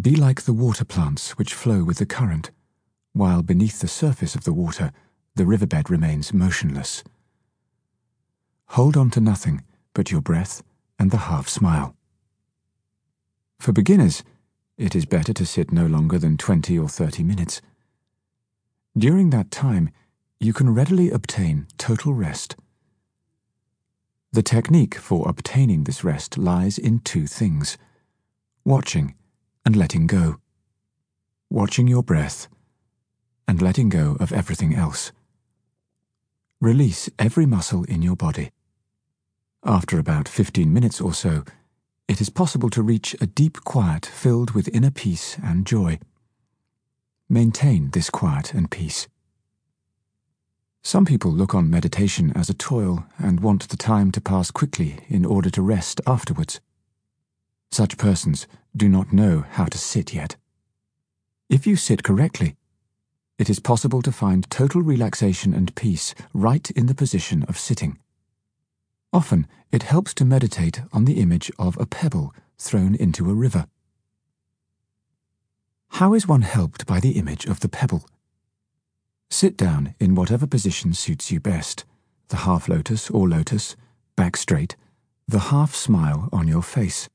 Be like the water plants which flow with the current, while beneath the surface of the water, the riverbed remains motionless. Hold on to nothing but your breath and the half smile. For beginners, it is better to sit no longer than 20 or 30 minutes. During that time, you can readily obtain total rest. The technique for obtaining this rest lies in two things watching and letting go. Watching your breath and letting go of everything else. Release every muscle in your body. After about 15 minutes or so, it is possible to reach a deep quiet filled with inner peace and joy. Maintain this quiet and peace. Some people look on meditation as a toil and want the time to pass quickly in order to rest afterwards. Such persons do not know how to sit yet. If you sit correctly, it is possible to find total relaxation and peace right in the position of sitting. Often it helps to meditate on the image of a pebble thrown into a river. How is one helped by the image of the pebble? Sit down in whatever position suits you best the half lotus or lotus, back straight, the half smile on your face.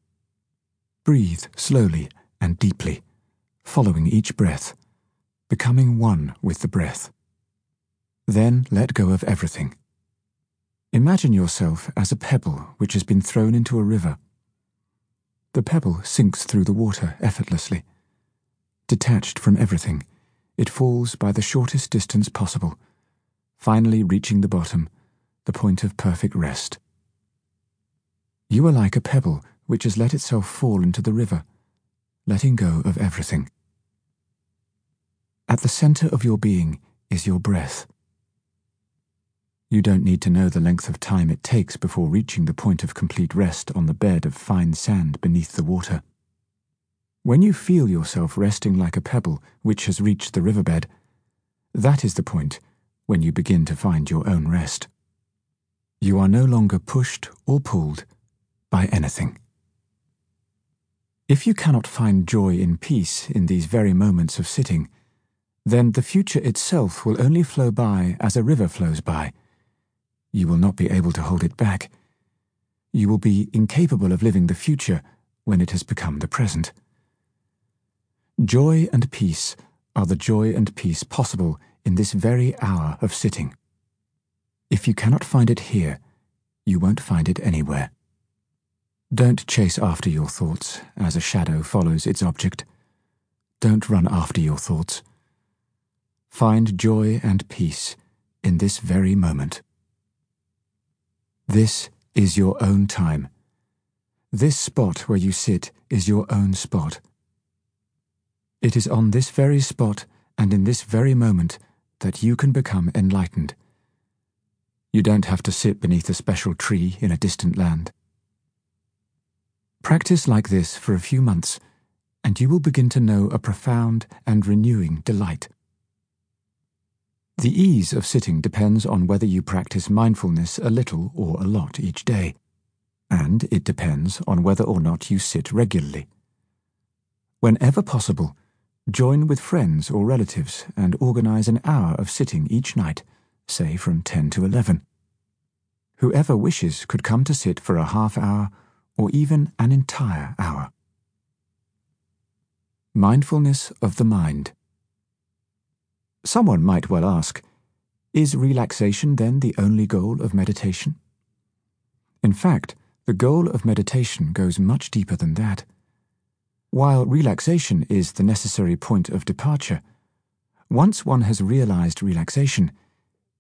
Breathe slowly and deeply, following each breath, becoming one with the breath. Then let go of everything. Imagine yourself as a pebble which has been thrown into a river. The pebble sinks through the water effortlessly. Detached from everything, it falls by the shortest distance possible, finally reaching the bottom, the point of perfect rest. You are like a pebble which has let itself fall into the river, letting go of everything. At the center of your being is your breath. You don't need to know the length of time it takes before reaching the point of complete rest on the bed of fine sand beneath the water. When you feel yourself resting like a pebble which has reached the riverbed, that is the point when you begin to find your own rest. You are no longer pushed or pulled by anything. If you cannot find joy in peace in these very moments of sitting, then the future itself will only flow by as a river flows by. You will not be able to hold it back. You will be incapable of living the future when it has become the present. Joy and peace are the joy and peace possible in this very hour of sitting. If you cannot find it here, you won't find it anywhere. Don't chase after your thoughts as a shadow follows its object. Don't run after your thoughts. Find joy and peace in this very moment. This is your own time. This spot where you sit is your own spot. It is on this very spot and in this very moment that you can become enlightened. You don't have to sit beneath a special tree in a distant land. Practice like this for a few months, and you will begin to know a profound and renewing delight. The ease of sitting depends on whether you practice mindfulness a little or a lot each day, and it depends on whether or not you sit regularly. Whenever possible, Join with friends or relatives and organize an hour of sitting each night, say from 10 to 11. Whoever wishes could come to sit for a half hour or even an entire hour. Mindfulness of the mind. Someone might well ask, is relaxation then the only goal of meditation? In fact, the goal of meditation goes much deeper than that. While relaxation is the necessary point of departure, once one has realized relaxation,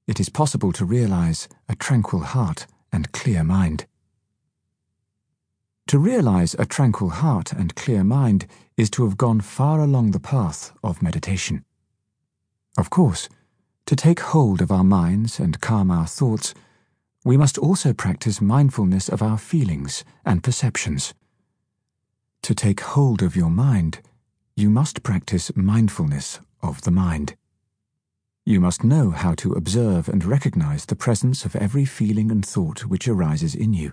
it is possible to realize a tranquil heart and clear mind. To realize a tranquil heart and clear mind is to have gone far along the path of meditation. Of course, to take hold of our minds and calm our thoughts, we must also practice mindfulness of our feelings and perceptions. To take hold of your mind, you must practice mindfulness of the mind. You must know how to observe and recognize the presence of every feeling and thought which arises in you